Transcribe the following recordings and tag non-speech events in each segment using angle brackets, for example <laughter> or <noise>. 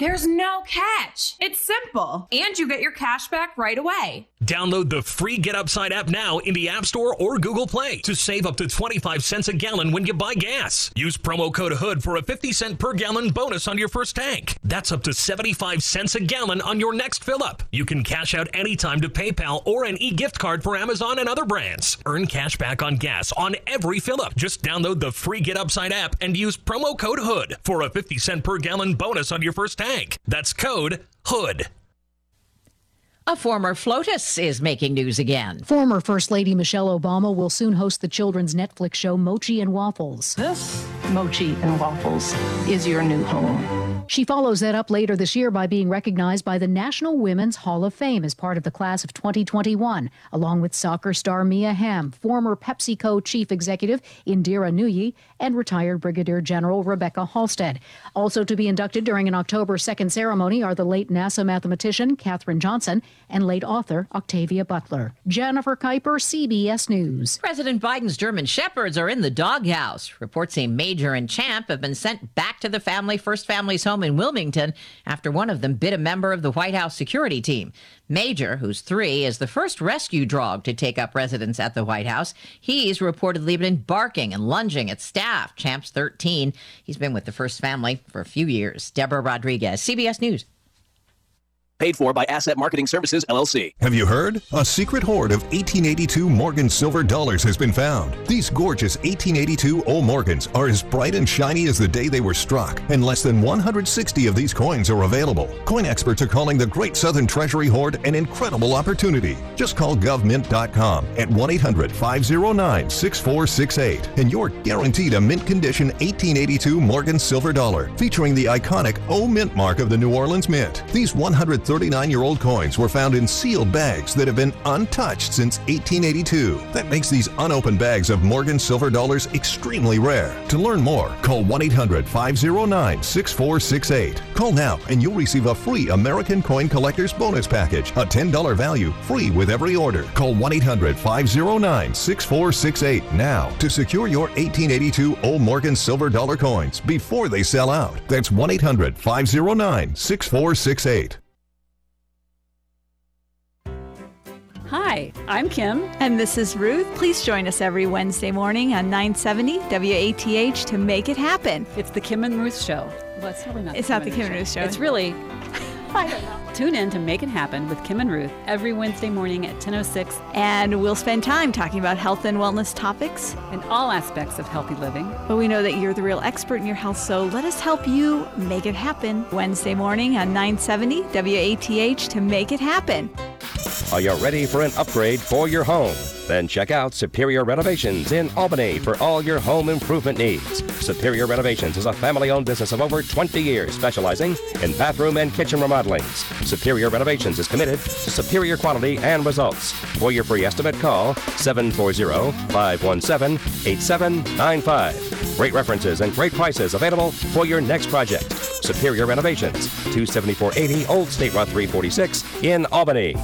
There's no catch. It's simple. And you get your cash back right away. Download the free Get Upside app now in the App Store or Google Play to save up to 25 cents a gallon when you buy gas. Use promo code HOOD for a 50 cent per gallon bonus on your first tank. That's up to 75 cents a gallon on your next fill up. You can cash out anytime to PayPal or an e gift card for Amazon and other brands. Earn cash back on gas on every fill up. Just download the free Get Upside app and use promo code HOOD for a 50 cent per gallon bonus on your first tank. That's code HOOD. A former FLOTUS is making news again. Former First Lady Michelle Obama will soon host the children's Netflix show Mochi and Waffles. This Mochi and Waffles is your new home. She follows that up later this year by being recognized by the National Women's Hall of Fame as part of the class of 2021, along with soccer star Mia Hamm, former PepsiCo chief executive Indra Nooyi, and retired Brigadier General Rebecca Halstead. Also to be inducted during an October 2nd ceremony are the late NASA mathematician Katherine Johnson and late author Octavia Butler. Jennifer Kuiper, CBS News. President Biden's German Shepherds are in the doghouse. Reports say Major and Champ have been sent back to the family First Family's home in Wilmington after one of them bit a member of the White House security team. Major, who's three, is the first rescue dog to take up residence at the White House. He's reportedly been barking and lunging at staff. Champ's 13. He's been with the First Family for a few years. Deborah Rodriguez, CBS News. Paid for by Asset Marketing Services, LLC. Have you heard? A secret hoard of 1882 Morgan silver dollars has been found. These gorgeous 1882 old Morgans are as bright and shiny as the day they were struck, and less than 160 of these coins are available. Coin experts are calling the Great Southern Treasury Hoard an incredible opportunity. Just call govmint.com at 1 800 509 6468, and you're guaranteed a mint condition 1882 Morgan silver dollar featuring the iconic O Mint mark of the New Orleans Mint. These 100 39 year old coins were found in sealed bags that have been untouched since 1882. That makes these unopened bags of Morgan silver dollars extremely rare. To learn more, call 1 800 509 6468. Call now and you'll receive a free American Coin Collector's Bonus Package, a $10 value, free with every order. Call 1 800 509 6468 now to secure your 1882 Old Morgan silver dollar coins before they sell out. That's 1 800 509 6468. I'm Kim. And this is Ruth. Please join us every Wednesday morning on 970 WATH to make it happen. It's the Kim and Ruth Show. Well, it's really not. It's not the Kim and Ruth Show. It's really. I don't know. Tune in to Make It Happen with Kim and Ruth every Wednesday morning at 10.06. And we'll spend time talking about health and wellness topics. And all aspects of healthy living. But we know that you're the real expert in your health, so let us help you make it happen. Wednesday morning on 970 WATH to make it happen. Are you ready for an upgrade for your home? Then check out Superior Renovations in Albany for all your home improvement needs. Superior Renovations is a family owned business of over 20 years specializing in bathroom and kitchen remodelings. Superior Renovations is committed to superior quality and results. For your free estimate, call 740 517 8795. Great references and great prices available for your next project. Superior Renovations, 27480 Old State Route 346 in Albany.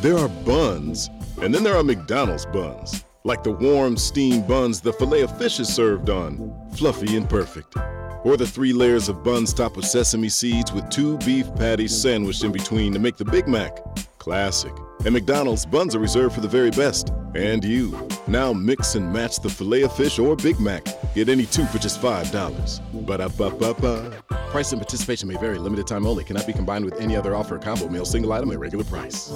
There are buns, and then there are McDonald's buns, like the warm, steamed buns the filet of fish is served on, fluffy and perfect. Or the three layers of buns topped with sesame seeds with two beef patties sandwiched in between to make the Big Mac. Classic. And McDonald's, buns are reserved for the very best. And you. Now mix and match the filet of fish or Big Mac. Get any two for just $5. Ba da ba ba ba. Price and participation may vary. Limited time only. Cannot be combined with any other offer. Combo meal, single item at regular price.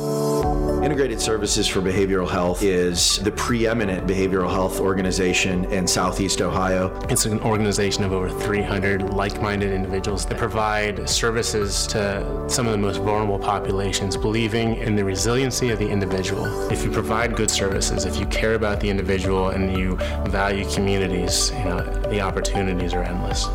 Integrated Services for Behavioral Health is the preeminent behavioral health organization in Southeast Ohio. It's an organization of over 300 like minded individuals that provide services to some of the most vulnerable populations, believing in the resiliency of the individual. If you provide good services, if you care about the individual and you value communities, you know, the opportunities are endless.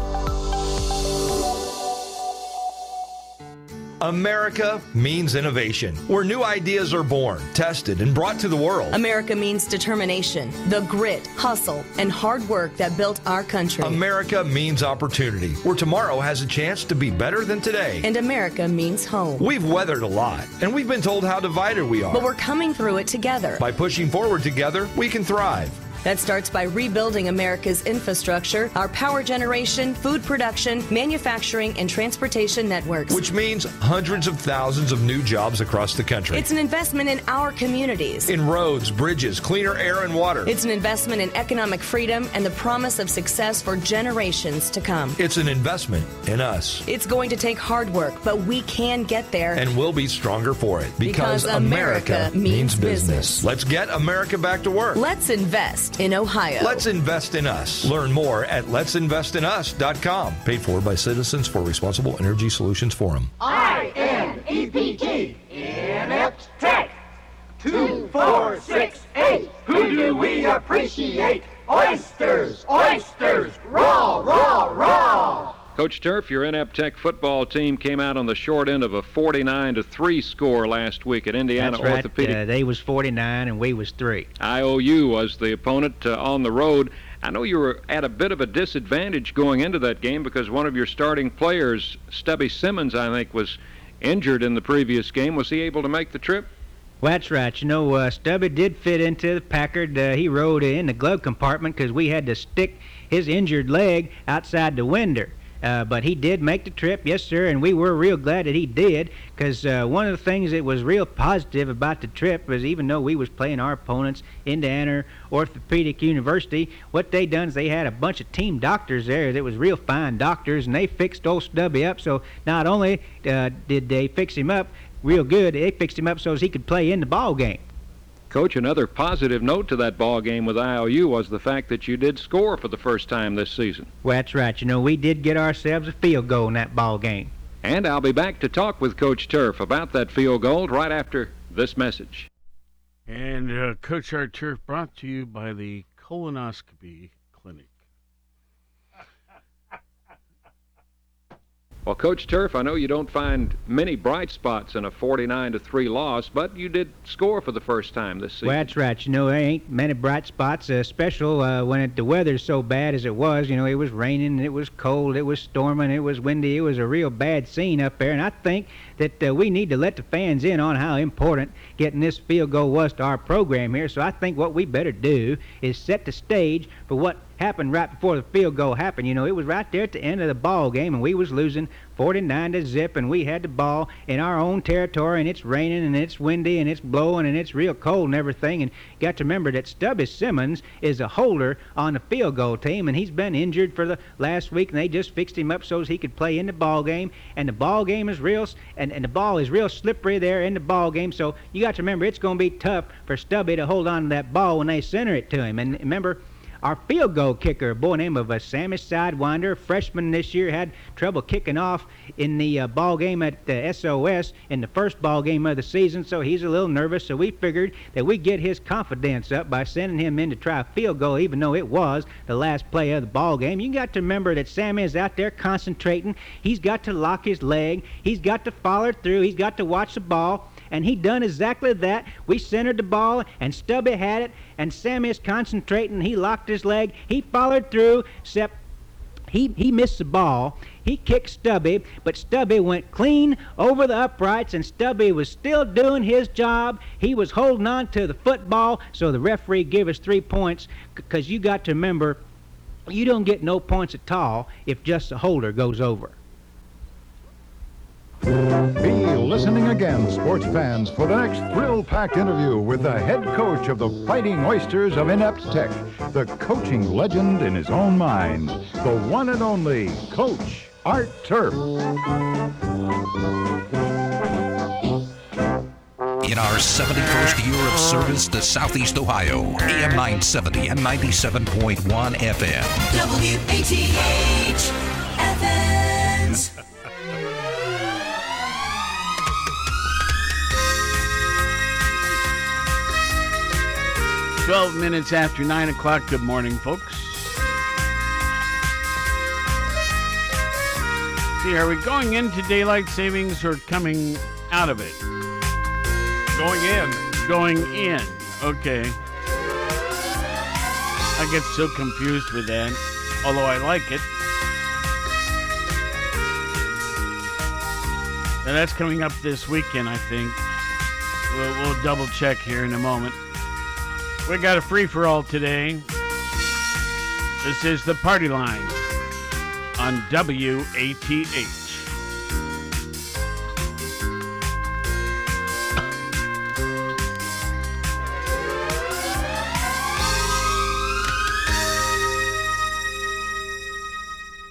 America means innovation, where new ideas are born, tested, and brought to the world. America means determination, the grit, hustle, and hard work that built our country. America means opportunity, where tomorrow has a chance to be better than today. And America means home. We've weathered a lot, and we've been told how divided we are. But we're coming through it together. By pushing forward together, we can thrive. That starts by rebuilding America's infrastructure, our power generation, food production, manufacturing, and transportation networks. Which means hundreds of thousands of new jobs across the country. It's an investment in our communities. In roads, bridges, cleaner air, and water. It's an investment in economic freedom and the promise of success for generations to come. It's an investment in us. It's going to take hard work, but we can get there. And we'll be stronger for it. Because, because America, America, means business. business. Let's get America back to work. Let's invest in Ohio. Let's invest in us. Learn more at let'sinvestinus.com. Paid for by Citizens for Responsible Energy Solutions Forum. I N E P T Inept Tech. Two, four, six, eight. Who do we appreciate? Oysters, oysters, raw, raw, raw. Coach Turf, your Inept Tech football team came out on the short end of a 49 to 3 score last week at Indiana That's right. Orthopedic. Uh, they was 49 and we was 3. IOU was the opponent uh, on the road. I know you were at a bit of a disadvantage going into that game because one of your starting players, Stubby Simmons, I think, was injured in the previous game. Was he able to make the trip? Well, that's right. You know, uh, Stubby did fit into the Packard. Uh, he rode in the glove compartment because we had to stick his injured leg outside the window. Uh, but he did make the trip, yes, sir, and we were real glad that he did, because uh, one of the things that was real positive about the trip was even though we was playing our opponents, Indiana Orthopedic University, what they done is they had a bunch of team doctors there that was real fine doctors, and they fixed old Stubby up. So not only uh, did they fix him up, real good. They fixed him up so as he could play in the ball game. Coach, another positive note to that ball game with IOU was the fact that you did score for the first time this season. Well, that's right. You know, we did get ourselves a field goal in that ball game. And I'll be back to talk with Coach Turf about that field goal right after this message. And uh, Coach Art Turf brought to you by the Colonoscopy Clinic. Well, Coach Turf, I know you don't find many bright spots in a 49 to 3 loss, but you did score for the first time this season. Well, that's right. You know, there ain't many bright spots, uh, special uh, when it, the weather's so bad as it was. You know, it was raining, it was cold, it was storming, it was windy. It was a real bad scene up there, and I think that uh, we need to let the fans in on how important getting this field goal was to our program here. So I think what we better do is set the stage for what happened right before the field goal happened. You know, it was right there at the end of the ball game, and we was losing 49 to zip, and we had the ball in our own territory, and it's raining, and it's windy, and it's blowing, and it's real cold and everything. And you got to remember that Stubby Simmons is a holder on the field goal team, and he's been injured for the last week, and they just fixed him up so he could play in the ball game. And the ball game is real, and, and the ball is real slippery there in the ball game. So you got to remember it's going to be tough for Stubby to hold on to that ball when they center it to him. And remember our field goal kicker, a boy named of a Sammy Sidewinder, freshman this year, had trouble kicking off in the uh, ball game at the SOS in the first ball game of the season, so he's a little nervous. So we figured that we'd get his confidence up by sending him in to try a field goal, even though it was the last play of the ball game. You got to remember that Sammy is out there concentrating. He's got to lock his leg. He's got to follow through. He's got to watch the ball and he done exactly that. We centered the ball, and Stubby had it, and Sammy's concentrating. He locked his leg. He followed through, except he, he missed the ball. He kicked Stubby, but Stubby went clean over the uprights, and Stubby was still doing his job. He was holding on to the football, so the referee gave us three points because you got to remember you don't get no points at all if just the holder goes over. Be listening again, sports fans, for the next thrill-packed interview with the head coach of the Fighting Oysters of Inept Tech, the coaching legend in his own mind, the one and only Coach Art Turf. In our 71st year of service to Southeast Ohio, AM 970 and 97.1 FM. WATH 12 minutes after 9 o'clock. Good morning, folks. See, are we going into daylight savings or coming out of it? Going in. Going in. Okay. I get so confused with that, although I like it. And that's coming up this weekend, I think. We'll, we'll double check here in a moment. We got a free for all today. This is the party line on WATH.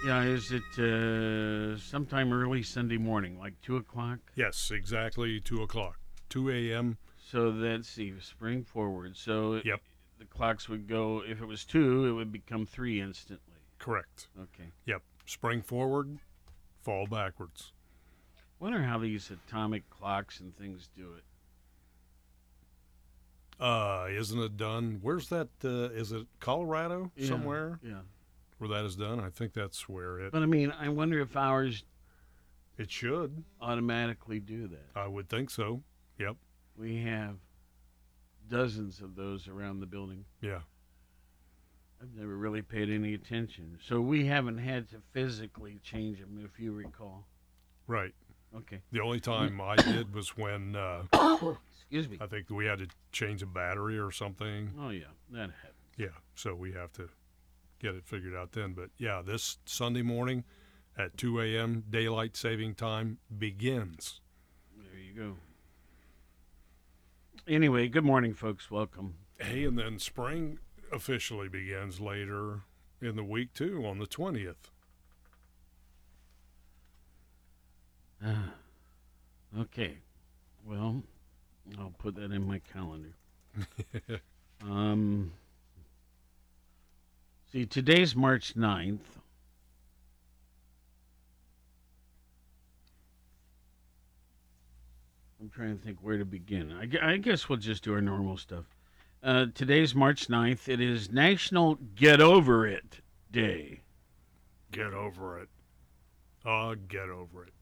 Yeah, is it uh, sometime early Sunday morning, like 2 o'clock? Yes, exactly 2 o'clock. 2 a.m. So let's see, spring forward. So Yep. the clocks would go, if it was 2, it would become 3 instantly. Correct. Okay. Yep. Spring forward, fall backwards. Wonder how these atomic clocks and things do it. Uh, isn't it done? Where's that? Uh, is it Colorado Yeah, somewhere? yeah. Where that is done? I think that's where it. But I mean, I wonder if ours It should. automatically do that. I would think so. Yep. We have dozens of those around the building. Yeah. I've never really paid any attention. So we haven't had to physically change them, if you recall. Right. Okay. The only time I <coughs> did was when. Uh, Excuse me. I think we had to change a battery or something. Oh, yeah. That happens. Yeah. So we have to get it figured out then. But yeah, this Sunday morning at 2 a.m. daylight saving time begins. There you go. Anyway, good morning, folks. Welcome. Hey, and then spring officially begins later in the week too, on the 20th. Ah. okay. Well, I'll put that in my calendar. <laughs> um, see, today's March 9th. I'm trying to think where to begin. I, I guess we'll just do our normal stuff. Uh, today's March 9th. It is National Get Over It Day. Get over it. Uh, get over it.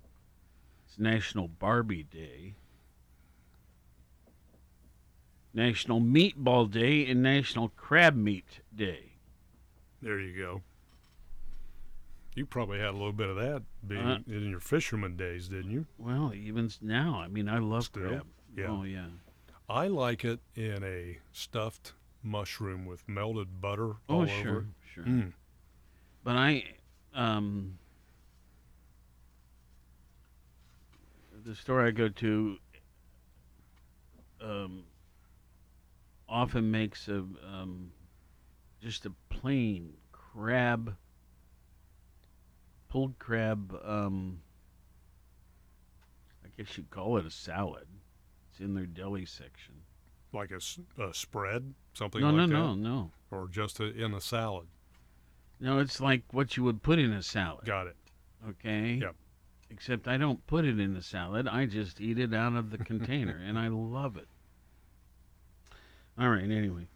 It's National Barbie Day, National Meatball Day, and National Crab Meat Day. There you go. You probably had a little bit of that being Uh, in your fisherman days, didn't you? Well, even now, I mean, I love Still? crab. Yeah. Oh, yeah. I like it in a stuffed mushroom with melted butter Oh, all sure, over sure. Mm. But I, um, the store I go to, um, often makes a um, just a plain crab, pulled crab. Um, I guess you'd call it a salad. It's in their deli section. Like a spread, something No, like no, that. no, no. Or just a, in a salad. No, it's like what you would put in a salad. Got it. Okay. Yep. Except I don't put it in the salad. I just eat it out of the <laughs> container, and I love it. All right. Anyway,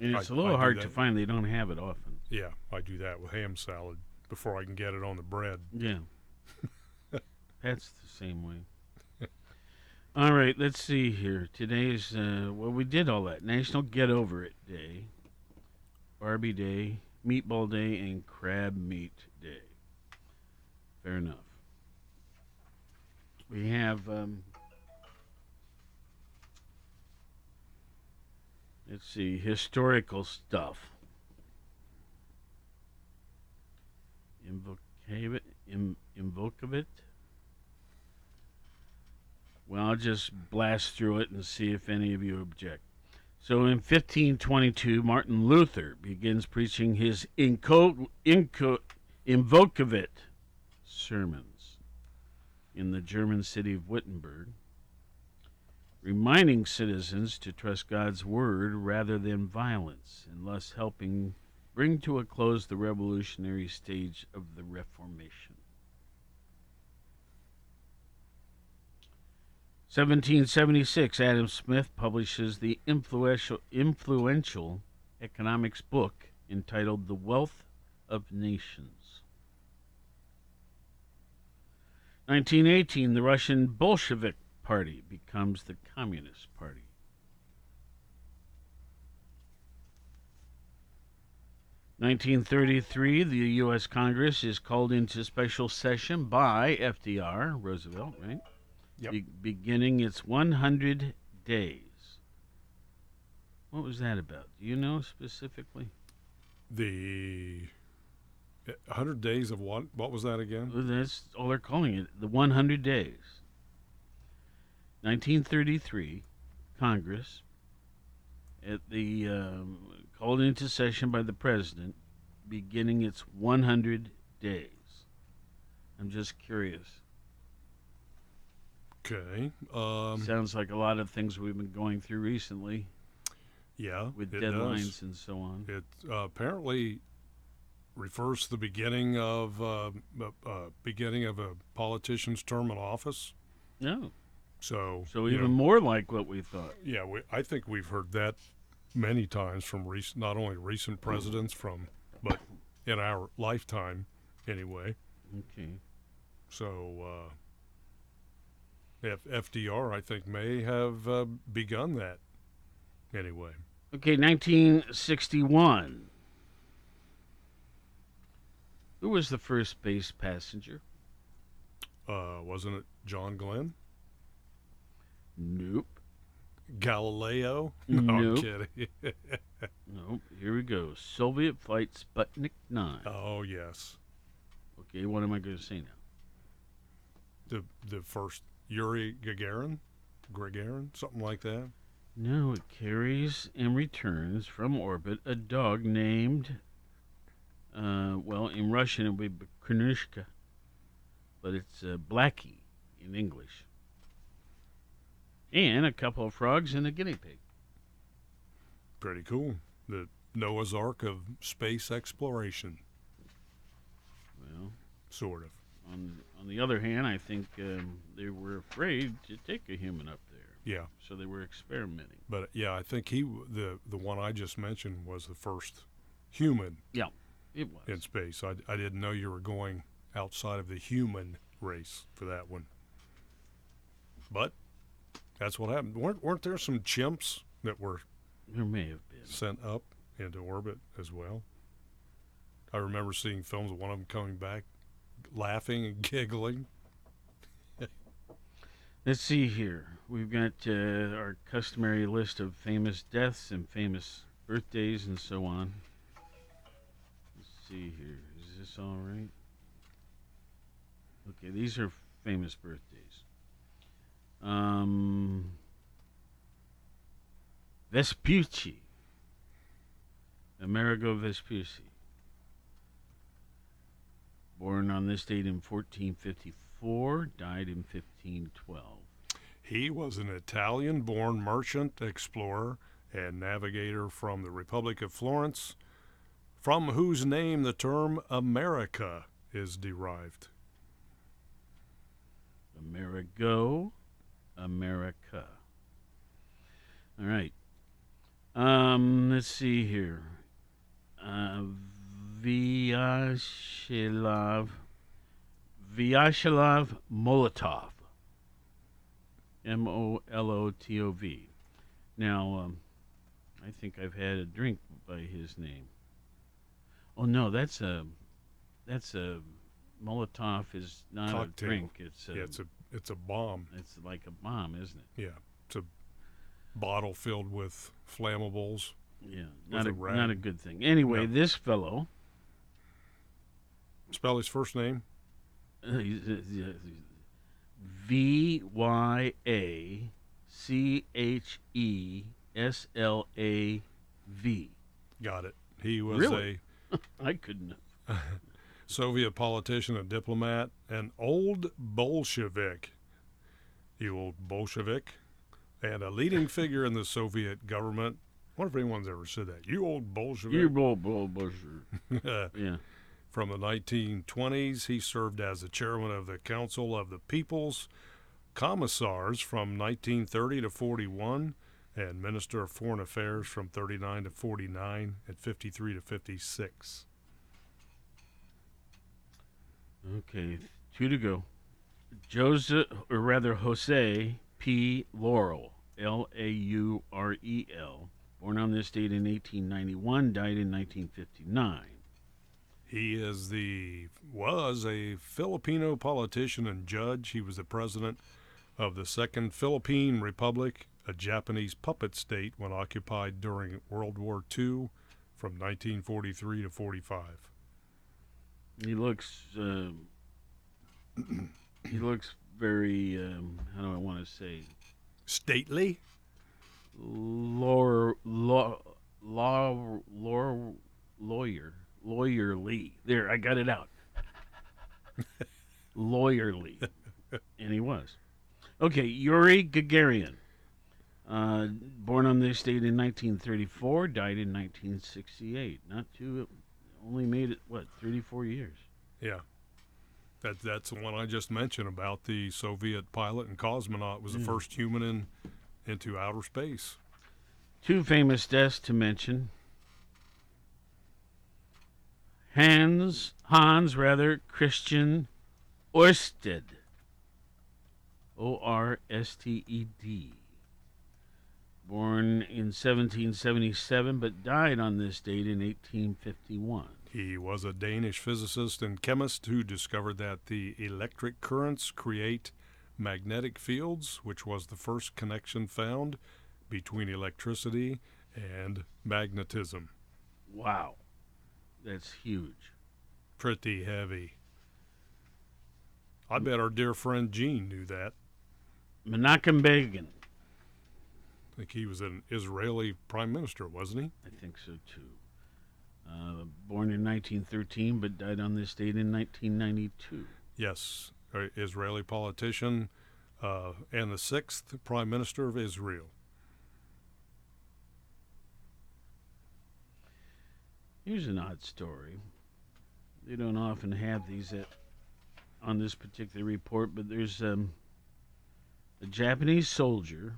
and it's I- a little hard to find. They don't have it often. Yeah, I do that with ham salad before I can get it on the bread. Yeah. <laughs> That's the same way. All right. Let's see here. Today's uh, well, we did all that. National Get Over It Day, Barbie Day, Meatball Day, and Crab Meat Day. Fair enough. We have. Um, let's see, historical stuff. Invocavit, Im, Invocavit. Well, I'll just blast through it and see if any of you object. So in 1522, Martin Luther begins preaching his Inco, Inco, sermons in the German city of Wittenberg, reminding citizens to trust God's word rather than violence, and thus helping bring to a close the revolutionary stage of the Reformation. 1776, Adam Smith publishes the influential, influential economics book entitled The Wealth of Nations. 1918, the Russian Bolshevik Party becomes the Communist Party. Nineteen thirty-three, the U.S. Congress is called into special session by FDR Roosevelt, right? Yep. Be- beginning its 100 days. What was that about? Do you know specifically? The 100 days of what? What was that again? Well, That's all they're calling it. The 100 days. 1933, Congress, at the um, called into session by the president, beginning its 100 days. I'm just curious. Okay. Um, Sounds like a lot of things we've been going through recently. Yeah, with it deadlines does. and so on. It uh, apparently refers to the beginning of uh, uh, uh, beginning of a politician's term in office. No. So So you even know, more like what we thought. Yeah, we, I think we've heard that many times from recent, not only recent presidents from, but in our lifetime, anyway. Okay. So uh, F- FDR, I think, may have uh, begun that. Anyway, Okay, 1961. Who was the first space passenger? uh, wasn't it John Glenn? Nope. Galileo? <laughs> No, I'm Nope. kidding. <laughs> Nope. Here we go. Soviet flight Sputnik 9. oh yes, Okay, what am I going to say now? the the first Yuri Gagarin, Gagarin, something like that. No, it carries and returns from orbit a dog named, uh, well, in Russian it would be Kronushka, but it's uh, Blackie in English. And a couple of frogs and a guinea pig. Pretty cool. The Noah's Ark of space exploration, Well, sort of. on on the other hand, I think um, they were afraid to take a human up there, Yeah, so they were experimenting. but yeah, I think he the the one I just mentioned was the first human Yeah, it was. in space. I, I didn't know you were going outside of the human race for that one. But that's what happened. weren't weren't there some chimps that were There may have been. sent up into orbit as well? I remember seeing films of one of them coming back, laughing and <laughs> giggling. Let's see here. We've got uh, our customary list of famous deaths and famous birthdays and so on. Let's see here. Is this all right? Okay, these are famous birthdays. Um, Vespucci. Amerigo Vespucci. Born on this date in 1454, died in 1512. He was an Italian born merchant, explorer, and navigator from the Republic of Florence, from whose name the term America is derived. Amerigo, America. All right. Um, let's see here. Uh, Vyacheslav, Vyacheslav Molotov. M O L O T O V. Now, um, I think I've had a drink by his name. Oh no, that's a, that's a, Molotov is not Cocktail. a drink. It's a, yeah, it's a it's a bomb. it's like a bomb, isn't it? Yeah, it's a bottle filled with flammables. Yeah, not a, rag. not a good thing. Anyway, No. this fellow, Spell his first name. <laughs> V Y A C H E S L A V. Got it. He was Really? <laughs> I couldn't. <laughs> Soviet politician and diplomat, an old Bolshevik. You old Bolshevik, and a leading <laughs> figure in the Soviet government. I wonder if anyone's ever said that. You old Bolshevik. You old Bolshevik. <laughs> yeah. From the 1920s, he served as the chairman of the Council of the People's Commissars from 1930 to 41, and Minister of Foreign Affairs from 39 to 49, and 53 to 56. Okay, two to go. Joseph, or rather Jose P. Laurel, L A U R E L, born on this date in 1891, died in 1959. He is the was a Filipino politician and judge. He was the president of the Second Philippine Republic, a Japanese puppet state when occupied during World War II from 1943 to 45. He looks. Uh, he looks very. Um, how do I want to say? Stately. Lawyer, law, law, law, lawyer, lawyerly. There, I got it out. <laughs> lawyerly, and he was. Okay, Yuri Gagarin, uh, born on this date in 1934, died in 1968. Not too, only made it what 34 years. Yeah. That, that's the one I just mentioned about the Soviet pilot and cosmonaut was the first human in into outer space. Two famous deaths to mention. Hans Hans rather Christian Orsted. O R S T E D. Born in 1777 but died on this date in 1851. He was a Danish physicist and chemist who discovered that the electric currents create magnetic fields, which was the first connection found between electricity and magnetism. Wow. That's huge. Pretty heavy. I bet our dear friend Gene knew that. Menachem Begin. I think he was an Israeli prime minister, wasn't he? I think so too. Uh, born in 1913 but died on this date in 1992. Yes, Israeli politician uh, and the sixth prime minister of Israel. Here's an odd story. They don't often have these at, on this particular report, but there's um, a Japanese soldier,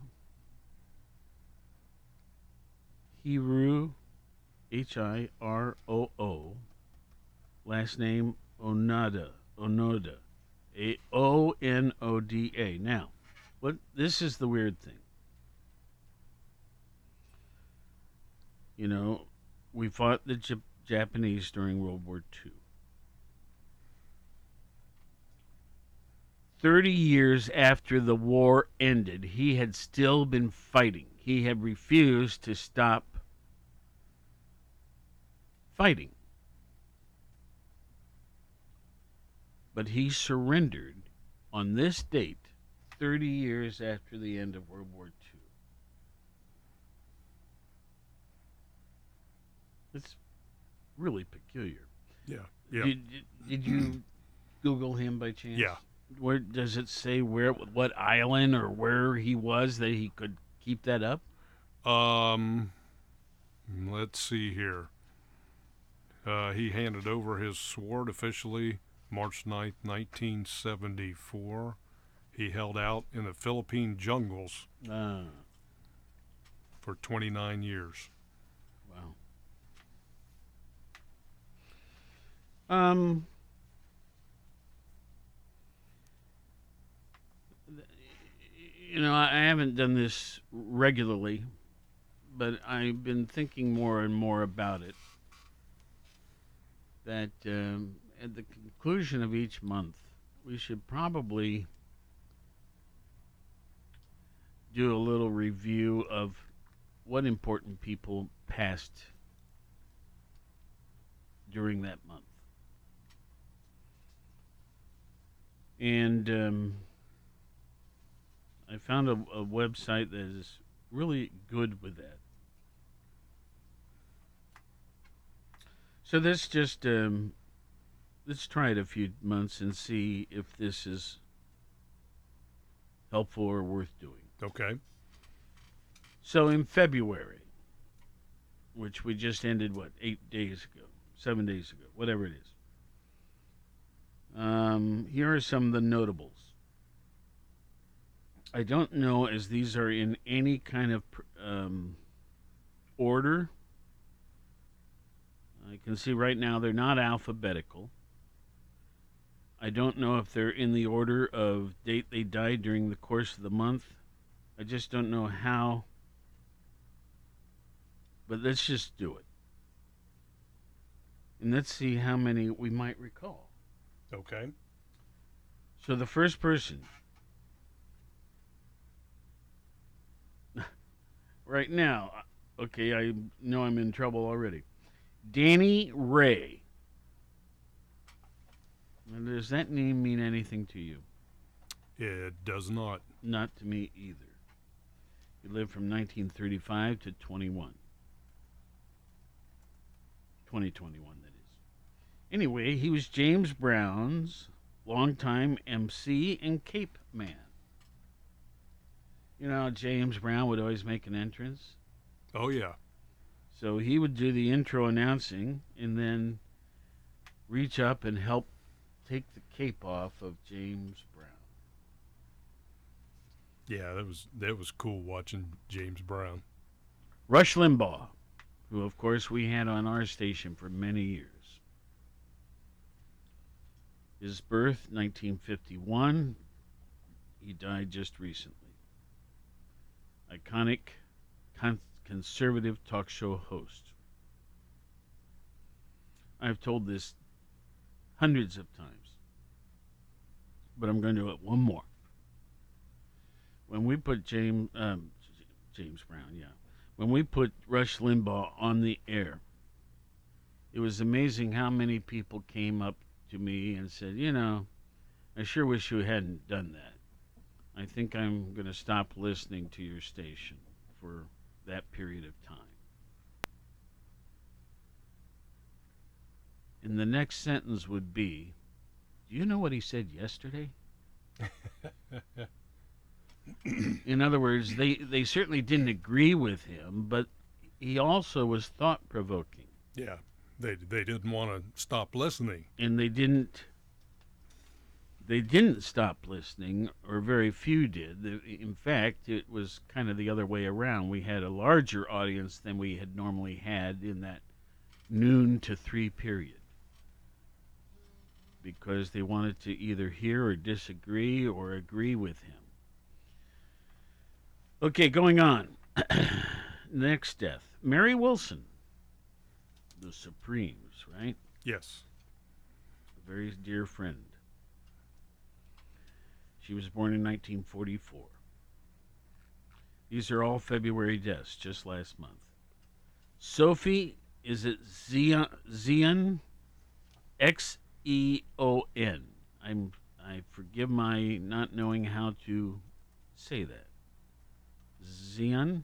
Hiroo, H I R O O, last name Onoda, Onoda, A O N O D A. Now, what this is the weird thing. You know, we fought the Jap- Japanese during World War II. 30 years after the war ended, he had still been fighting. He had refused to stop fighting. But he surrendered on this date, 30 years after the end of World War II. It's really peculiar. Yeah. Yeah. Did, did, did you Google him by chance? Yeah. Where does it say where, what island or where he was that he could keep that up? Um, let's see here. Uh, he handed over his sword officially March 9th, 1974. He held out in the Philippine jungles Ah, for 29 years. wow. Um. You know, I haven't done this regularly, but I've been thinking more and more about it. That um, at the conclusion of each month, we should probably do a little review of what important people passed during that month. And um, I found a, a website that is really good with that. So let's just um, let's try it a few months and see if this is helpful or worth doing. Okay. So in February, which we just ended, what, eight days ago, seven days ago, whatever it is. Um, here are some of the notables. I don't know as these are in any kind of um, order. I can see right now they're not alphabetical. I don't know if they're in the order of date they died during the course of the month. I just don't know how. But let's just do it. And let's see how many we might recall. Okay. So the first person. <laughs> right now, okay, I know I'm in trouble already. Danny Ray. Now, does that name mean anything to you? It does not. Not to me either. He lived from 1935 to 21. 2021, that is. Anyway, he was James Brown's longtime MC and Cape Man. You know, James Brown would always make an entrance. Oh yeah. So he would do the intro announcing and then reach up and help take the cape off of James Brown. Yeah, that was that was cool watching James Brown. Rush Limbaugh, who of course we had on our station for many years. His birth 1951. He died just recently. Iconic con- conservative talk show host. I've told this hundreds of times, but I'm going to do it one more. When we put James um, James Brown, yeah, when we put Rush Limbaugh on the air, it was amazing how many people came up to me and said, "You know, I sure wish you hadn't done that. I think I'm going to stop listening to your station for that period of time." And the next sentence would be, "Do you know what he said yesterday?" <laughs> In other words, they, they certainly didn't agree with him, but he also was thought provoking. Yeah, they they didn't want to stop listening. And they didn't they didn't stop listening, or very few did. In fact, it was kind of the other way around. We had a larger audience than we had normally had in that noon to three period because they wanted to either hear or disagree or agree with him. Okay, going on. <coughs> Next death Mary Wilson, the Supremes, right? Yes. A very dear friend. She was born in 1944. These are all February deaths, just last month. Sophie, is it? Xeon? X E O N. I'm I forgive my not knowing how to say that. Xeon.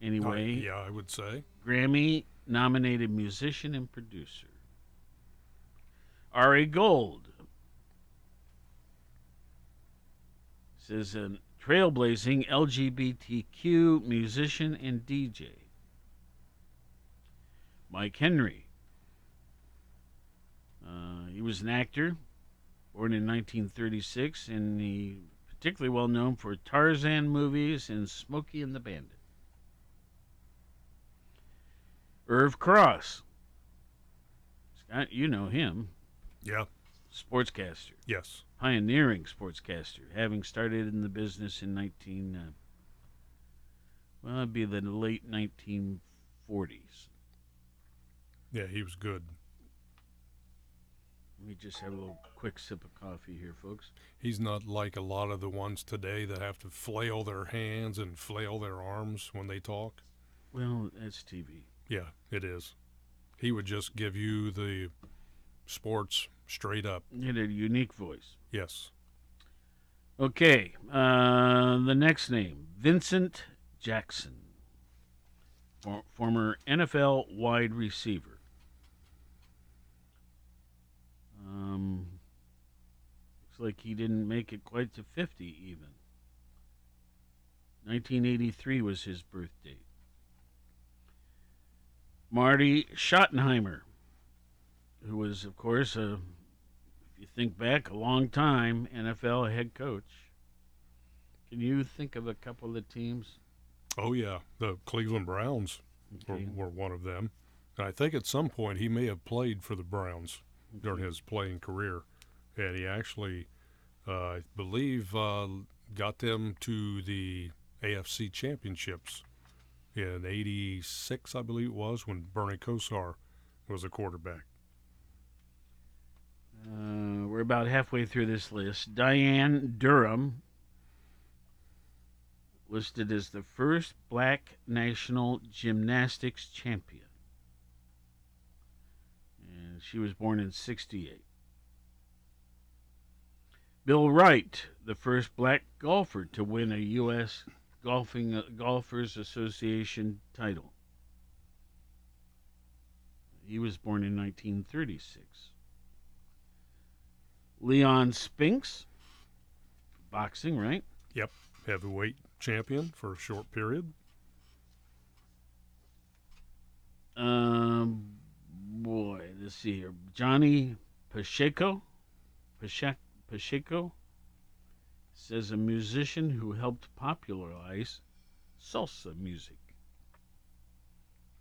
Anyway, uh, yeah, I would say. Grammy nominated musician and producer. Ari Gold says a trailblazing LGBTQ musician and DJ. Mike Henry. Uh, he was an actor, born in 1936, and he particularly well known for Tarzan movies and Smokey and the Bandit. Irv Cross. Scott, you know him. Yeah. Sportscaster. Yes. Pioneering sportscaster, having started in the business in 19. Uh, well, it'd be the late 1940s. Yeah, he was good. Let me just have a little quick sip of coffee here, folks. He's not like a lot of the ones today that have to flail their hands and flail their arms when they talk. Well, that's TV. Yeah, it is. He would just give you the sports straight up. He had a unique voice. Yes. Okay, uh, the next name Vincent Jackson, for, former NFL wide receiver. Um, looks like he didn't make it quite to 50 even. 1983 was his birth date. Marty Schottenheimer, who was, of course, a, you think back, a long time NFL head coach. Can you think of a couple of the teams? Oh yeah, the Cleveland Browns Okay. were, were one of them. And I think at some point he may have played for the Browns during his playing career, and he actually, uh, I believe, uh, got them to the AFC championships in '86, I believe it was, when Bernie Kosar was a quarterback. Uh, we're about halfway through this list. Diane Durham listed as the first black national gymnastics champion. And she was born in 68. Bill Wright, the first black golfer to win a U.S. Golfing uh, Golfers Association title. He was born in 1936. Leon Spinks, boxing, right? Yep, heavyweight champion for a short period. Um, boy, let's see here. Johnny Pacheco, Pacheco, Pacheco says a musician who helped popularize salsa music.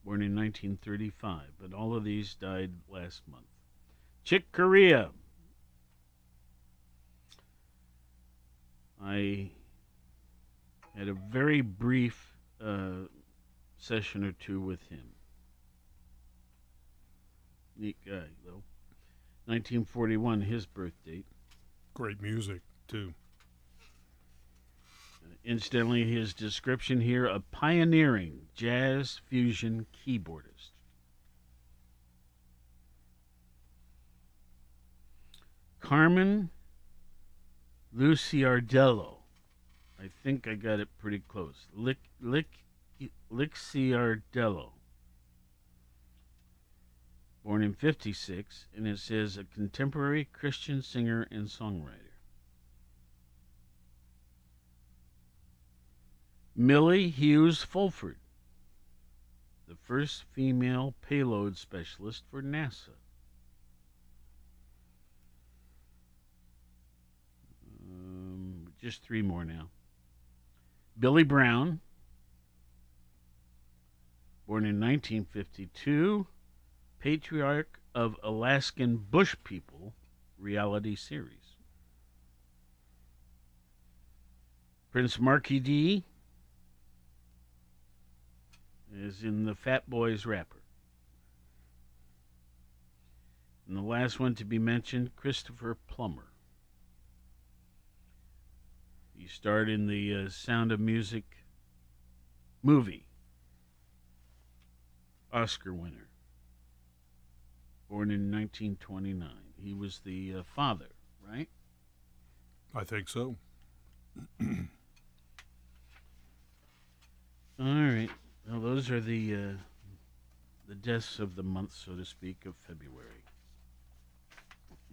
Born in 1935, but all of these died last month. Chick Corea. I had a very brief uh, session or two with him. Neat guy, though. 1941, his birth date. Great music, too. Incidentally, his description here a pioneering jazz fusion keyboardist. Carman Luciardello. I think I got it pretty close. Lick, Lic, Lixiardello. Born in 56, and it says a contemporary Christian singer and songwriter. Millie Hughes Fulford, the first female payload specialist for NASA. Just three more now. Billy Brown, born in 1952, patriarch of Alaskan Bush People reality series. Prince Markie Dee is in the Fat Boys rapper. And the last one to be mentioned, Christopher Plummer. He starred in the uh, Sound of Music movie. Oscar winner. Born in 1929. He was the uh, father, right? I think so. <clears throat> All right. Well, those are the uh, the deaths of the month, so to speak, of February.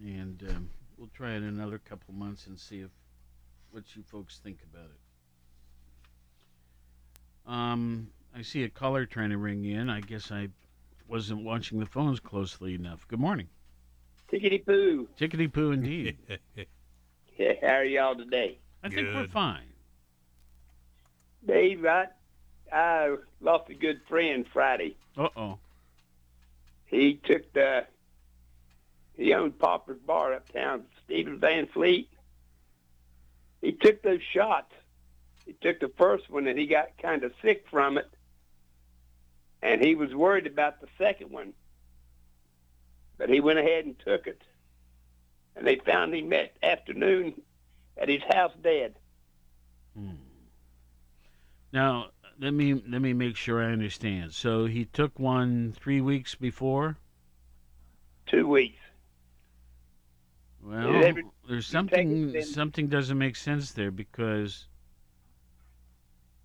And um, we'll try it another couple months and see if what you folks think about it. Um, I see a caller trying to ring in. I guess I wasn't watching the phones closely enough. Good morning. Tickety poo. Tickety poo, indeed. <laughs> Yeah, how are y'all today? I think we're fine. Dave, I, I lost a good friend Friday. Uh oh. He took the, he owned Popper's Bar uptown, Stephen Van Fleet. He took those shots. He took the first one and he got kind of sick from it. And he was worried about the second one. But he went ahead and took it. And they found him that afternoon at his house dead. Hmm. Now let me let me make sure I understand. So he took one three weeks before. Two weeks. Well, every- there's you take it something then- something doesn't make sense there because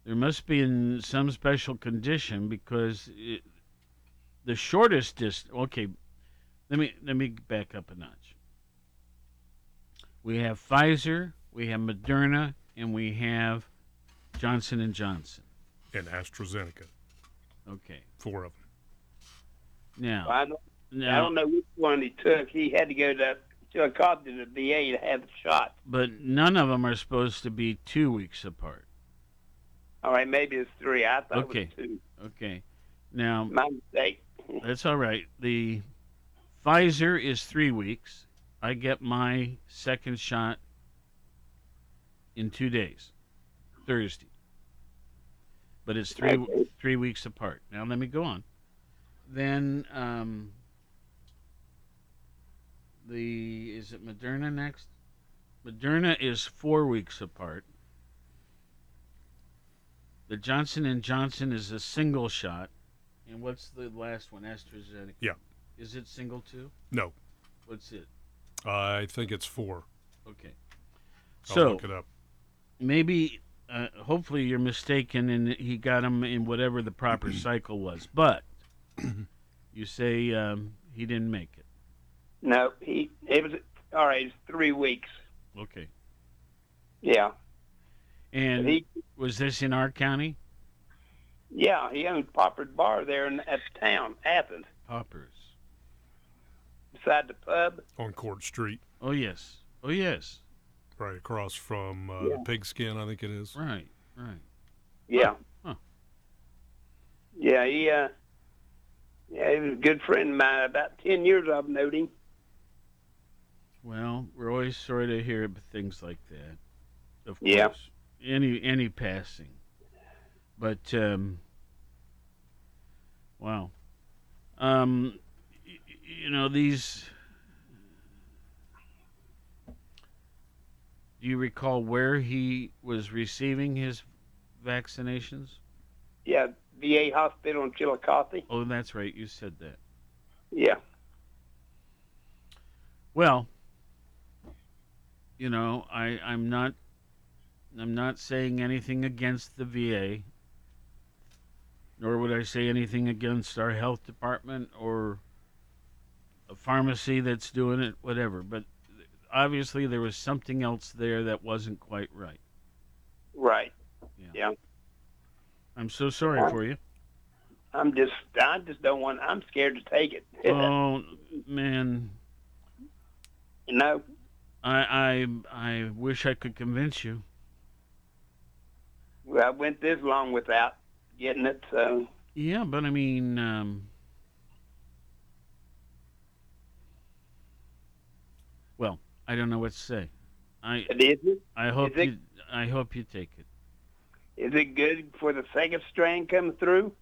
there must be in some special condition because it, the shortest distance. Okay, let me let me back up a notch. We have Pfizer, we have Moderna, and we have Johnson and Johnson. And AstraZeneca. Okay, Four of them. now I don't, I don't know which one he took. He had to go to, to a cop to the VA to have the shot. but none of them are supposed to be two weeks apart. All right, maybe it's three. I thought Okay. it was two. Okay, now My mistake. <laughs> That's all right. The Pfizer is three weeks. I get my second shot in two days, Thursday. But it's three Okay. three weeks apart. Now let me go on. Then um, the is it Moderna next? Moderna is four weeks apart. The Johnson and Johnson is a single shot, and what's the last one? AstraZeneca. Yeah. Is it single too? No. What's it? I think it's four. Okay. I'll so look it up. maybe, uh, hopefully, you're mistaken, and he got him in whatever the proper <clears throat> cycle was. But you say um, he didn't make it. No, he it was all right. It's three weeks. Okay. Yeah, And He- was this in our county? yeah. He owned Popper's Bar there in at the town, Athens, Poppers. beside the pub. On Court Street, Oh yes. Oh yes. right across from uh, Yeah. the pigskin, I think it is. Right. Right. Yeah. Huh. Yeah, he uh yeah, he was a good friend of mine. About ten years I've known him. Well, we're always sorry to hear things like that. Of Yeah. course. Any any passing. But um wow. Um y- y- you know these Do you recall where he was receiving his vaccinations? Yeah, VA hospital in Chillicothe. Oh, that's right. You said that. Yeah. Well, you know, I I'm not I'm not saying anything against the VA, nor would I say anything against our health department or a pharmacy that's doing it, whatever. But obviously, there was something else there that wasn't quite right. Right. Yeah. Yeah. I'm so sorry for you. I'm just I just don't want I'm scared to take it. Oh man, <laughs> you know? I I I wish I could convince you. Well, I went this long without getting it, so Yeah, but I mean, um, well, I don't know what to say. I But is it? I hope it- you I hope you take it. is it good for the second strain coming through?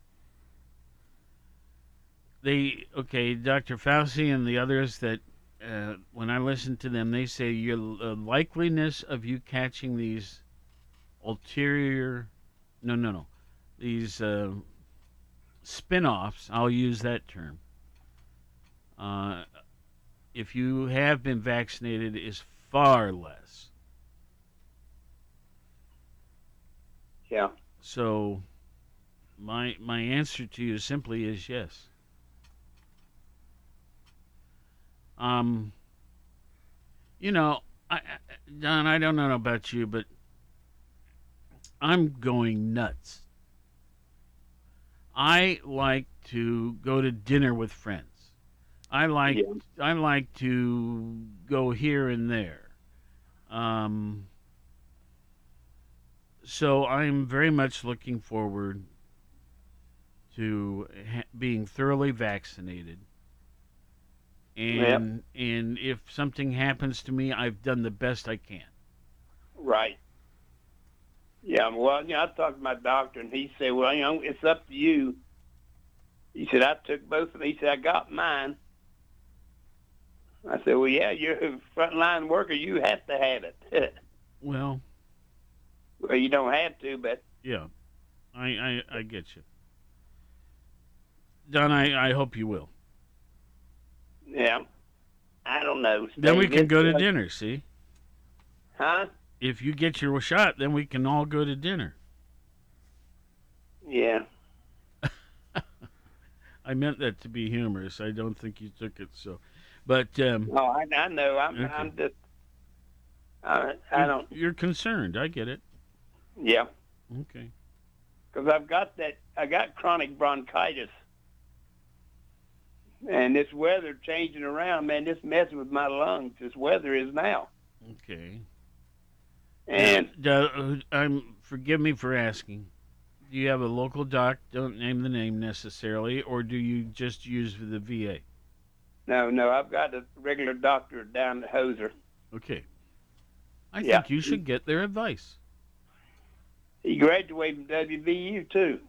They okay, Dr. Fauci and the others that uh, when I listen to them, they say your uh, likeliness of you catching these ulterior, no, no, no, these uh, spin-offs. I'll use that term. Uh, if you have been vaccinated, is far less. Yeah. So, my my answer to you simply is yes. Um, you know, I, I- Don, I don't know about you, but I'm going nuts. I like to go to dinner with friends. I like I like to go here and there. Um, so I'm very much looking forward to ha- being thoroughly vaccinated. And and if something happens to me, I've done the best I can. Right. Yeah, well, you know, I talked to my doctor, and he said, "Well, you know, it's up to you." He said, "I took both of them." He said, "I got mine." I said, "Well, yeah, you're a frontline worker. You have to have it." <laughs> Well, well, you don't have to, but yeah, I I, I get you, Don. I, I hope you will. Yeah, I don't know. Then we can go to dinner. See, Huh? if you get your shot, then we can all go to dinner. Yeah. <laughs> I meant that to be humorous. I don't think you took it so, but um, Oh, I, I know. I'm, Okay. I'm just. I, I don't. You're concerned. I get it. Yeah. Okay. because I've got that. I got chronic bronchitis, and this weather changing around, man, this messing with my lungs. This weather is now, Okay. and Uh, I'm forgive me for asking. Do you have a local doc? Don't name the name necessarily, or do you just use the VA? no, no, I've got a regular doctor down at Hoser. Okay. I Yeah. think you should get their advice. He graduated from WVU too.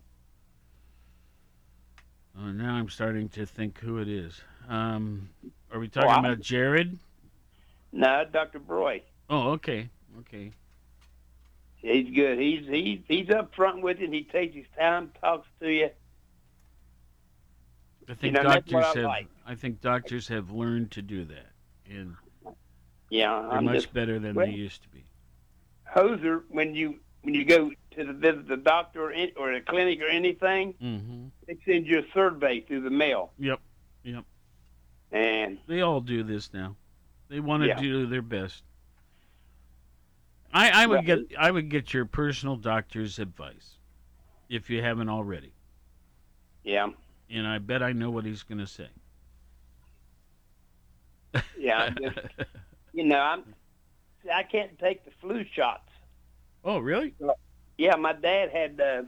Oh, now I'm starting to think who it is. Um, are we talking about Jared? No, Doctor Broy. Oh, okay, okay. He's good. He's he's he's up front with it. He takes his time, talks to you. I think know, that's what doctors I have. like. I think doctors have learned to do that, and Yeah, they're I'm much just better than well, they used to be. Hoser, when you when you go to the visit the doctor or, in, or the clinic or anything, Mm-hmm. they send you a survey through the mail. Yep. Yep. And They all do this now. They want to Yeah. do their best. I, I would Well- get I would get your personal doctor's advice if you haven't already. Yeah. And I bet I know what he's going to say. Yeah, just, you know, I'm I can't take the flu shots. Oh, really? Yeah, my dad had a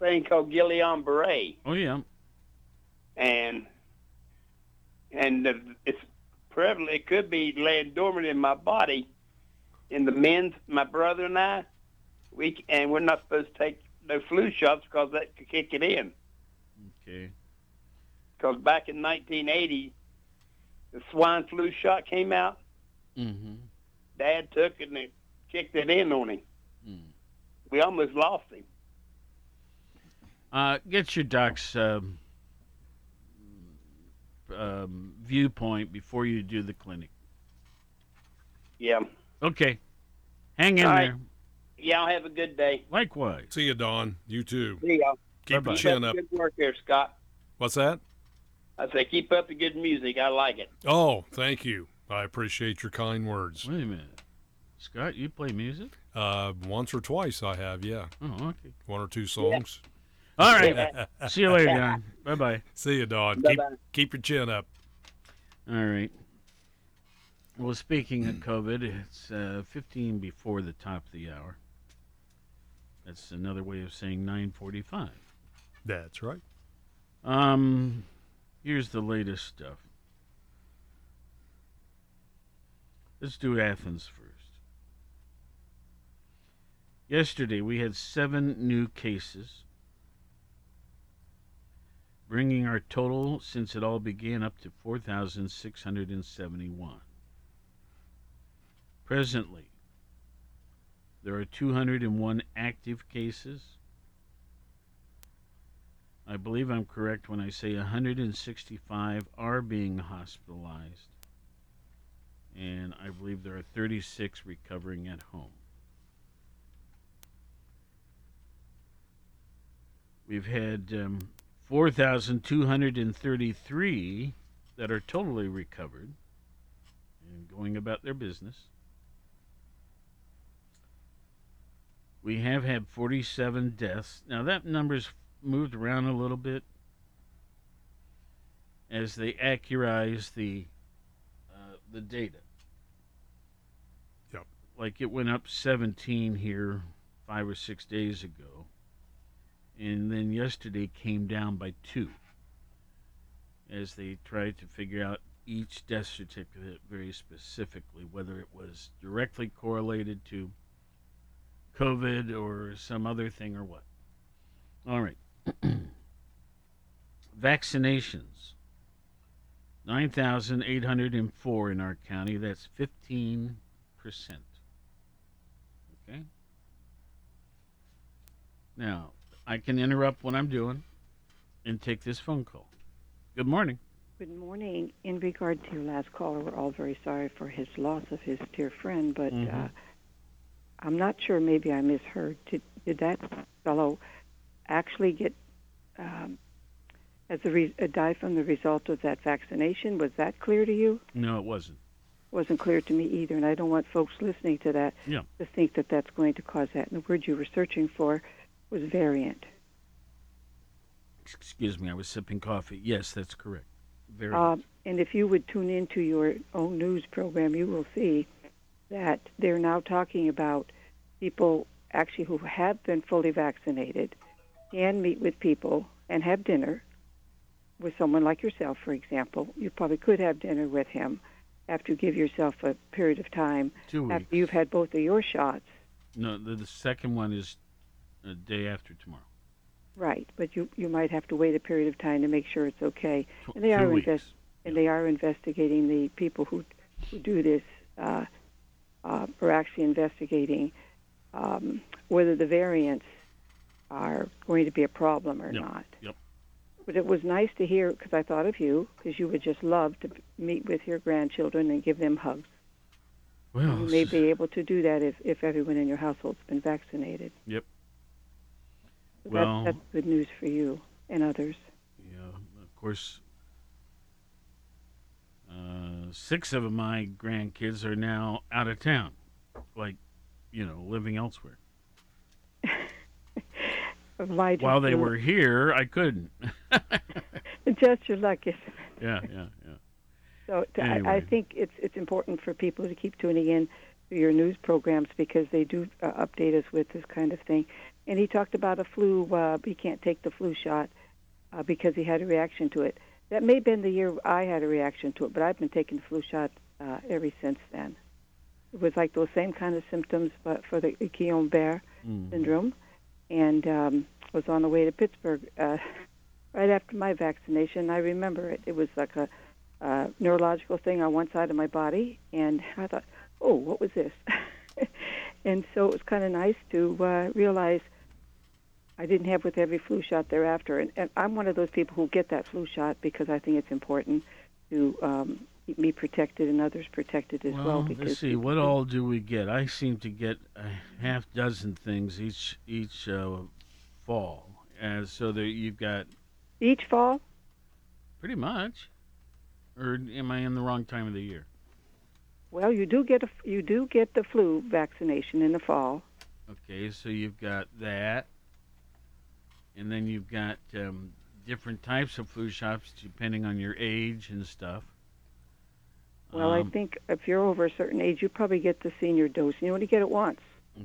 thing called Guillain-Barré, Oh yeah. and and the, it's prevalent. It could be laying dormant in my body. In the men's, my brother and I, we and we're not supposed to take no flu shots because that could kick it in. Okay. Because back in 1980, the swine flu shot came out. Mm-hmm. Dad took it and it kicked it in on him. We almost lost him. Uh, get your doc's um, um, viewpoint before you do the clinic. Yeah. Okay. Hang in All right. there. Y'all have a good day. Likewise. See you, Don. You too. See y'all. Keep Bye-bye. your chin up. Good work there, Scott. What's that? I say keep up the good music. I like it. Oh, thank you. I appreciate your kind words. Wait a minute. Scott, you play music? Uh, once or twice I have, yeah. Oh, okay. One or two songs. All right. <laughs> See you later, Don. Bye bye. See you, Don. Keep Bye-bye. keep your chin up. All right. Well, speaking of COVID, it's uh, 15 before the top of the hour. That's another way of saying 9:45. That's right. Um, here's the latest stuff. Let's do Athens first. Yesterday we had seven new cases, bringing our total since it all began up to 4,671. Presently, there are 201 active cases. I believe I'm correct when I say 165 are being hospitalized, and I believe there are 36 recovering at home. We've had um, 4,233 that are totally recovered and going about their business. We have had 47 deaths. Now, that number's moved around a little bit as they accurize the uh, the data. Yep. Like it went up 17 here five or six days ago, and then yesterday came down by two as they tried to figure out each death certificate very specifically, whether it was directly correlated to COVID or some other thing or what. All right. <clears throat> Vaccinations 9,804 in our county. That's 15%. Okay? Now, I can interrupt what I'm doing and take this phone call. Good morning. Good morning. In regard to your last caller, we're all very sorry for his loss of his dear friend, but Mm-hmm. uh, I'm not sure. Maybe I misheard. Did, did that fellow actually get um, as a re- uh, die from the result of that vaccination? Was that clear to you? No, it wasn't. Wasn't clear to me either, and I don't want folks listening to that Yeah. to think that that's going to cause that. And the word you were searching for was variant. Excuse me, I was sipping coffee. Yes, that's correct. Very Um, and if you would tune into your own news program, you will see that they're now talking about people actually who have been fully vaccinated can meet with people and have dinner with someone like yourself, for example. You probably could have dinner with him after you give yourself a period of time Two after you've had both of your shots. No, the, the second one is a day after tomorrow. Right, but you you might have to wait a period of time to make sure it's okay. And they two are invest and they are investigating the people who who do this. Uh, uh, are actually investigating um, whether the variants are going to be a problem or Yep. not. Yep. But it was nice to hear because I thought of you because you would just love to meet with your grandchildren and give them hugs. Well, you may be able to do that if, if everyone in your household's been vaccinated. Yep. Well- that's, that's good news for you and others. Yeah, of course. Uh, six of my grandkids are now out of town, like, you know, living elsewhere. <laughs> While they were here, I couldn't. <laughs> just your luck. Isn't it? <laughs> yeah, yeah, yeah. So t- I, I Anyway. think it's it's important for people to keep tuning in to your news programs because they do uh, update us with this kind of thing. And he talked about a flu. Uh, he can't take the flu shot uh, because he had a reaction to it. That may have been the year I had a reaction to it, but I've been taking the flu shot uh, ever since then. It was like those same kind of symptoms, but for the Guillain-Barré Mm. syndrome, and um, was on the way to Pittsburgh uh, <laughs> right after my vaccination. I remember it. It was like a uh, neurological thing on one side of my body, and <laughs> I thought, oh, what was this? <laughs> and so it was kind of nice to uh, realize I didn't have with every flu shot thereafter. And, and I'm one of those people who get that flu shot because I think it's important to um, keep me protected and others protected as well. Well, because let's see. What all do we get? I seem to get a half dozen things each each uh, fall, and so that you've got each fall. Pretty much. Or am I in the wrong time of the year? Well, you do get a, you do get the flu vaccination in the fall. Okay, so you've got that, and then you've got um, different types of flu shots depending on your age and stuff. Well, I Um, think if you're over a certain age, you probably get the senior dose. You only get it once.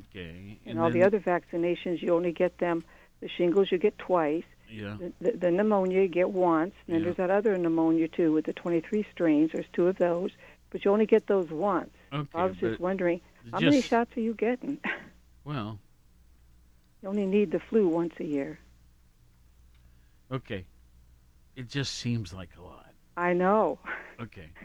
Okay, And, all the other vaccinations, you only get them. The shingles, you get twice. Yeah. The, the, the pneumonia, you get once. And then Yeah. there's that other pneumonia, too, with the 23 strains. There's two of those. But you only get those once. Okay, I was just wondering, how many shots are you getting? <laughs> Well, you only need the flu once a year. okay. It just seems like a lot. I know. Okay. <laughs>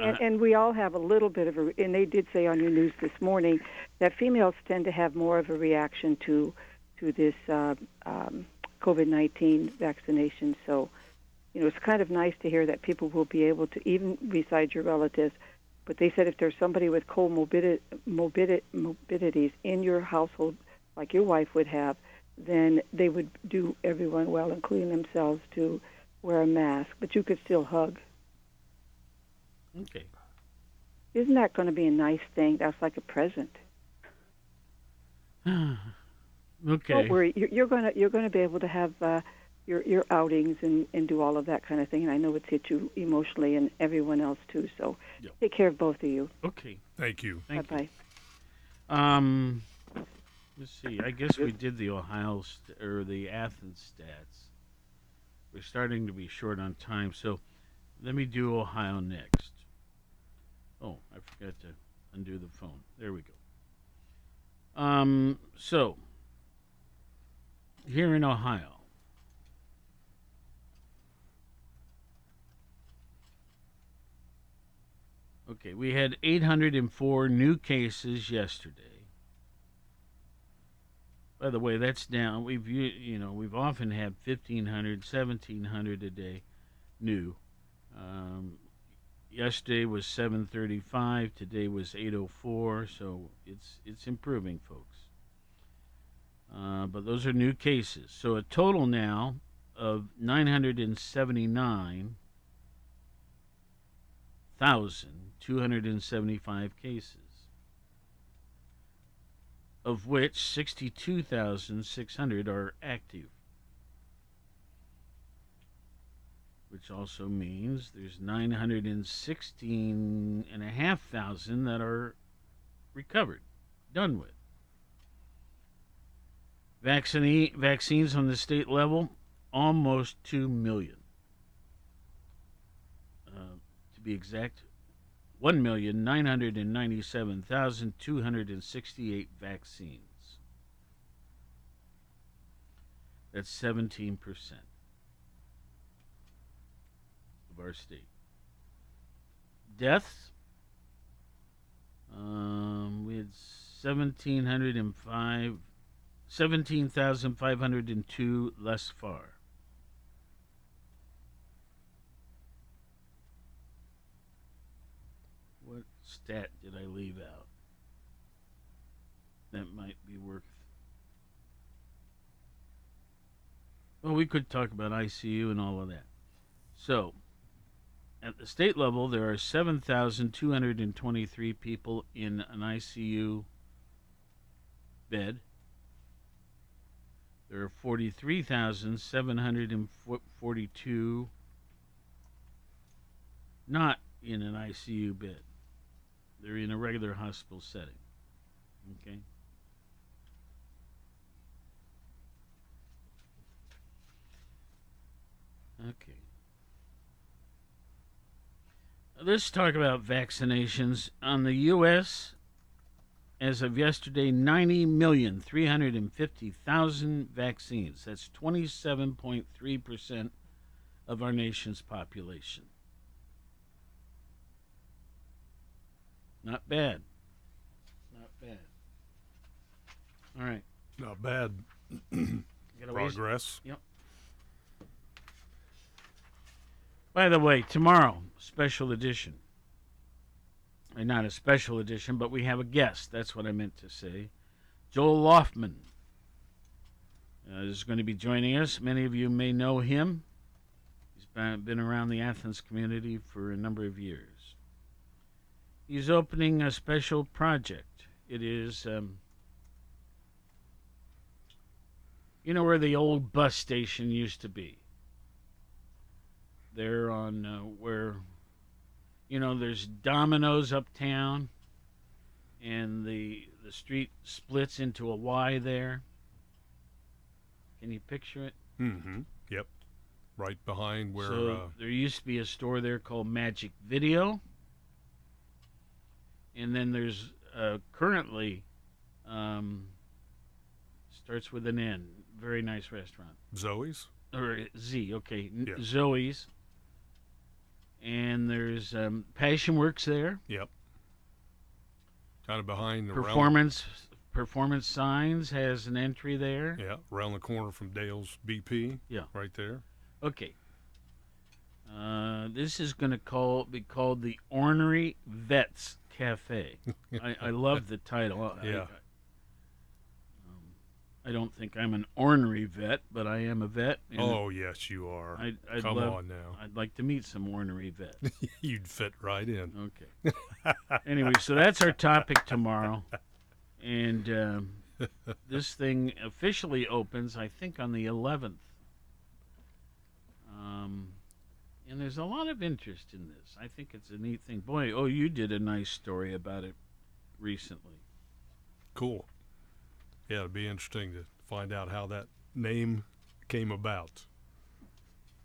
And, Uh, and we all have a little bit of a, and they did say on your news this morning that females tend to have more of a reaction to to this uh, um, COVID nineteen vaccination. So, you know, it's kind of nice to hear that people will be able to, even besides your relatives, but they said if there's somebody with morbidi- morbidities in your household, like your wife would have, then they would do everyone well, including themselves, to wear a mask. But you could still hug. Okay. Isn't that going to be a nice thing? That's like a present. <sighs> okay. Don't worry. You're, you're going to you're going to be able to have uh, your your outings and and do all of that kind of thing. And I know it's hit you emotionally and everyone else too. So take care of both of you. Okay. Thank you. Bye bye. Um, let's see. I guess we did the Ohio st- or the Athens stats. We're starting to be short on time, so let me do Ohio next. Oh, I forgot to undo the phone. There we go. Um, so here in Ohio, Okay, we had 804 new cases yesterday. By the way, that's down. We've you know we've often had 1,500, 1,700 a day new. Um, yesterday was 735. Today was 804. So it's it's improving, folks. Uh, but those are new cases. So a total now of 979,000 275 cases, of which 62,600 are active, which also means there's 916,500 that are recovered, done with. Vaccine, vaccines on the state level, almost 2 million. Uh, to be exact, 1,997,268 vaccines. That's 17% of our state. Deaths, um, we had 1,705 17,502 thus far. What stat did I leave out? That might be worth. Well, we could talk about ICU and all of that. So, at the state level, there are 7,223 people in an ICU bed. There are 43,742 not in an ICU bed. They're in a regular hospital setting. Okay? Okay. Let's talk about vaccinations. On the U.S., as of yesterday, 90,350,000 vaccines. That's 27.3% of our nation's population. Not bad. Not bad. All right. Not bad. Gotta raise- Progress. Yep. By the way, tomorrow, special edition. And Not a special edition, but we have a guest. That's what I meant to say. Joel Loftman uh, is going to be joining us. Many of you may know him. He's been, been around the Athens community for a number of years. He's opening a special project. It is, um, you know, where the old bus station used to be. There on uh, where, you know, there's Domino's uptown, and the the street splits into a Y there. Can you picture it? Mm-hmm. Yep. Right behind where. so uh, there used to be a store there called Magic Video, and then there's uh, currently um, starts with an N. Very nice restaurant. Zoe's. Or Z. Okay, Yeah. Zoe's. And there's um, Passion Works there. Yep. Kind of behind the Performance Performance Signs has an entry there. yeah, around the corner from Dale's BP. Yeah. Right there. Okay. Uh, this is going to call be called the Ornery Vets Cafe. <laughs> I, I love the title. I- Yeah. I, um, I don't think I'm an ornery vet, but I am a vet. Oh yes, you are. I'd, I'd Come love- on now. I'd like to meet some ornery vets. <laughs> You'd fit right in. Okay. anyway, so that's our topic tomorrow, and um, this thing officially opens, I think, on the 11th. Um, and there's a lot of interest in this. I think it's a neat thing. Boy, oh, you did a nice story about it recently. Cool. Yeah, it'd be interesting to find out how that name came about.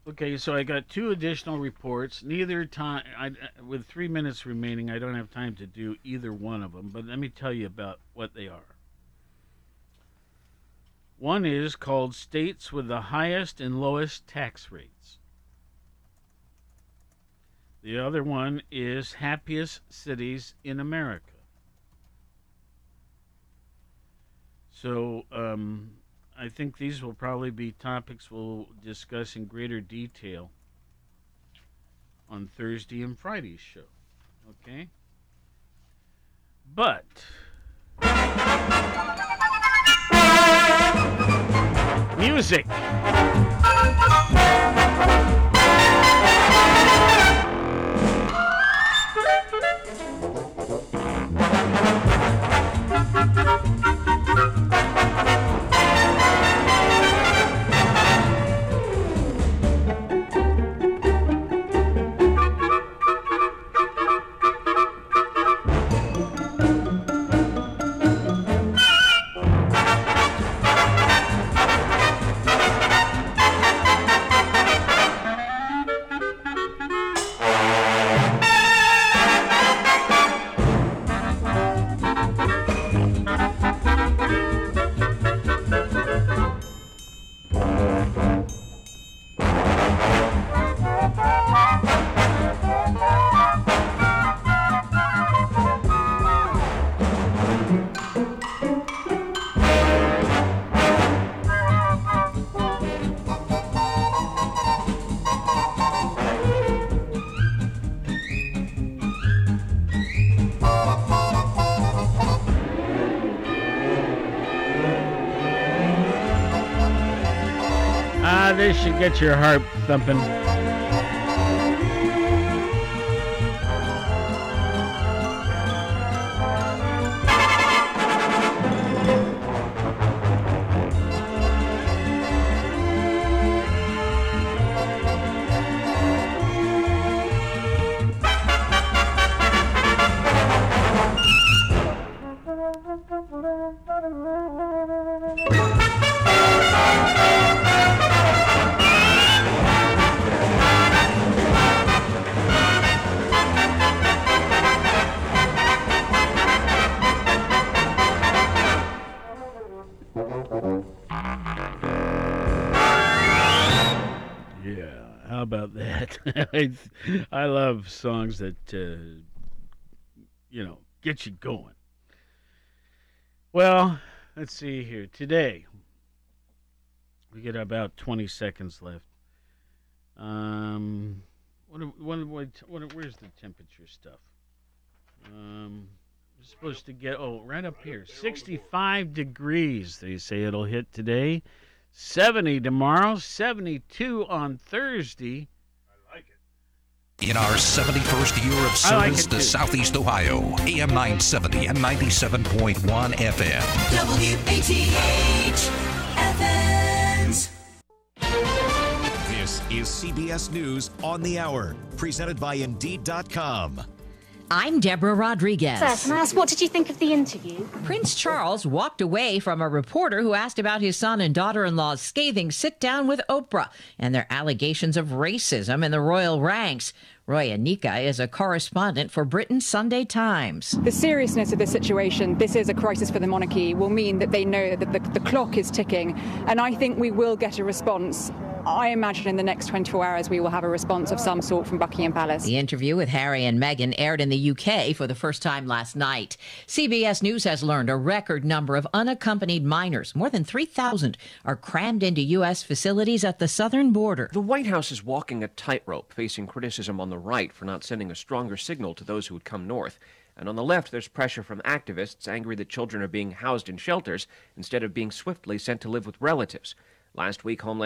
Okay, so I got two additional reports. Neither time, I, uh, with three minutes remaining, I don't have time to do either one of them. But let me tell you about what they are. One is called States with the Highest and Lowest Tax Rates. The other one is Happiest Cities in America. So, um, I think these will probably be topics we'll discuss in greater detail on Thursday and Friday's show. Okay? But music. Should get your heart thumping. Yeah, how about that? <laughs> I, love songs that uh, you know get you going. Well, let's see here. Today, we get about twenty seconds left. Um, what? What? What? what where's the temperature stuff? Um, we're supposed to get oh right up here, sixty-five degrees. They say it'll hit today. 70 tomorrow, 72 on Thursday. I like it. In our 71st year of I like service to too. Southeast Ohio, AM 970 and 97.1 FM. WATH Athens. This is CBS News on the Hour, presented by Indeed.com. I'm Deborah Rodriguez. Sir, can I ask what did you think of the interview? Prince Charles walked away from a reporter who asked about his son and daughter in law's scathing sit down with Oprah and their allegations of racism in the royal ranks. Roya Nikkhah is a correspondent for Britain's Sunday Times. The seriousness of the situation, this is a crisis for the monarchy, will mean that they know that the, the clock is ticking. And I think we will get a response. I imagine in the next 24 hours we will have a response of some sort from Buckingham Palace. The interview with Harry and Meghan aired in the UK for the first time last night. CBS News has learned a record number of unaccompanied minors, more than 3,000, are crammed into U.S. facilities at the southern border. The White House is walking a tightrope, facing criticism on the right for not sending a stronger signal to those who would come north. And on the left, there's pressure from activists angry that children are being housed in shelters instead of being swiftly sent to live with relatives. Last week, Homeland